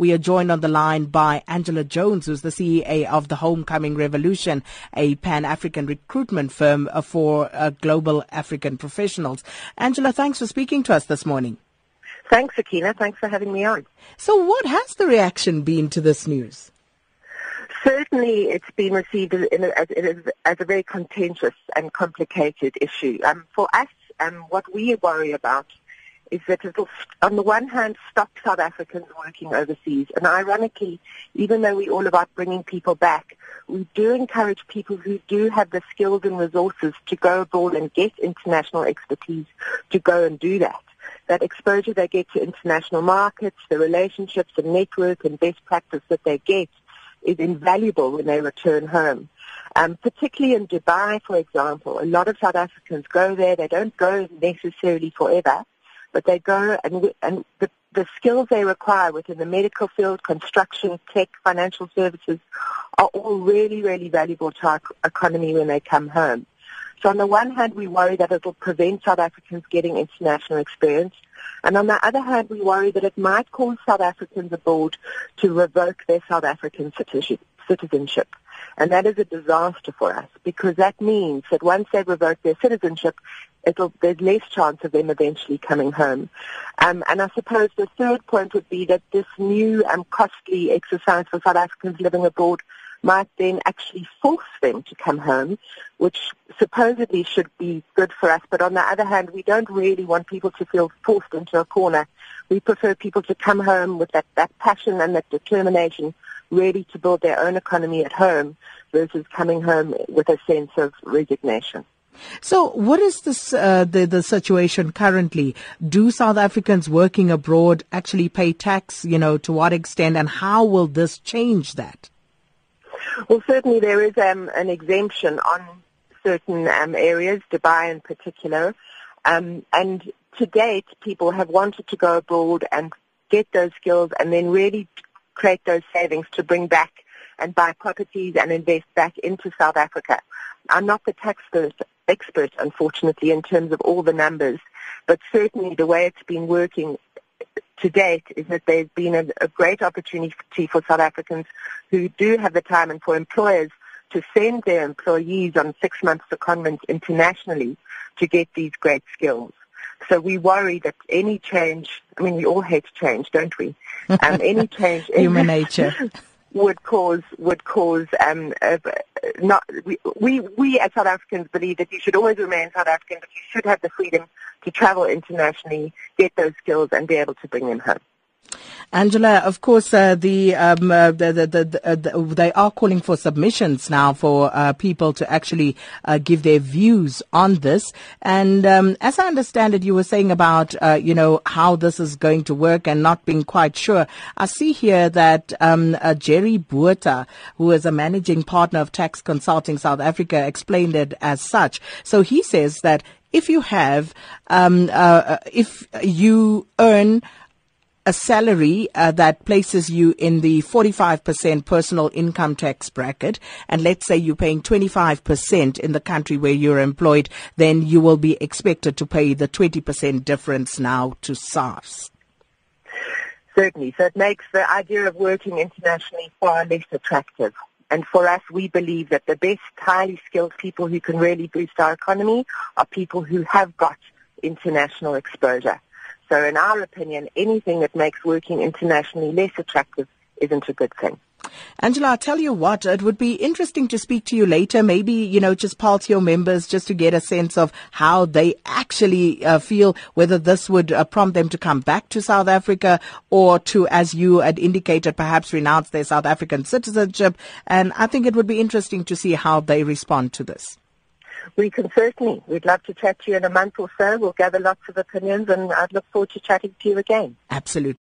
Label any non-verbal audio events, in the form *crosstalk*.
We are joined on the line by Angela Jones, who's the CEO of the Homecoming Revolution, a pan-African recruitment firm uh, for uh, global African professionals. Angela, thanks for speaking to us this morning. Thanks, Akina. Thanks for having me on. So what has the reaction been to this news? Certainly, it's been received as, as, a very contentious and complicated issue. Um, for us, um, what we worry about is that it'll, on the one hand, stop South Africans working overseas. And ironically, even though we're all about bringing people back, we do encourage people who do have the skills and resources to go abroad and get international expertise to go and do that. That exposure they get to international markets, the relationships and network and best practice that they get is invaluable when they return home. Um, particularly in Dubai, for example, a lot of South Africans go there. They don't go necessarily forever but they go and, and the, the skills they require within the medical field, construction, tech, financial services are all really, really valuable to our economy when they come home. So on the one hand, we worry that it will prevent South Africans getting international experience. And on the other hand, we worry that it might cause South Africans abroad to revoke their South African citizenship. And that is a disaster for us because that means that once they revoke their citizenship, there's less chance of them eventually coming home. Um, and I suppose the third point would be that this new um, costly exercise for South Africans living abroad might then actually force them to come home, which supposedly should be good for us. But on the other hand, we don't really want people to feel forced into a corner. We prefer people to come home with that, that passion and that determination ready to build their own economy at home versus coming home with a sense of resignation. So, what is this, uh, the the situation currently? Do South Africans working abroad actually pay tax? You know, to what extent, and how will this change that? Well, certainly there is um, an exemption on certain um, areas, Dubai in particular, um, and to date, people have wanted to go abroad and get those skills, and then really create those savings to bring back and buy properties and invest back into South Africa. I'm not the tax expert, unfortunately, in terms of all the numbers, but certainly the way it's been working to date is that there's been a, a great opportunity for South Africans who do have the time and for employers to send their employees on six months secondments internationally to get these great skills. So we worry that any change, I mean, we all hate change, don't we? Um, *laughs* any change, in human *laughs* nature, would cause would cause um, uh, not we, we we as South Africans believe that you should always remain South African, but you should have the freedom to travel internationally, get those skills, and be able to bring them home. Angela, of course, uh, the, um, uh, the, the, the, uh, the, they are calling for submissions now for uh, people to actually uh, give their views on this. And um, as I understand it, you were saying about uh, you know how this is going to work and not being quite sure. I see here that um, Jerry Botha, who is a managing partner of Tax Consulting South Africa, explained it as such. So he says that if you have, um, if you earn a salary uh, that places you in the 45% personal income tax bracket, and let's say you're paying 25% in the country where you're employed, then you will be expected to pay the 20% difference now to SARS. Certainly. So it makes the idea of working internationally far less attractive. And for us, we believe that the best highly skilled people who can really boost our economy are people who have got international exposure. So in our opinion, anything that makes working internationally less attractive isn't a good thing. Angela, I'll tell you what, it would be interesting to speak to you later. Maybe, you know, just pulse your members just to get a sense of how they actually uh, feel, whether this would uh, prompt them to come back to South Africa or to, as you had indicated, perhaps renounce their South African citizenship. And I think it would be interesting to see how they respond to this. We can certainly. We'd love to chat to you in a month or so. We'll gather lots of opinions and I'd look forward to chatting to you again. Absolutely.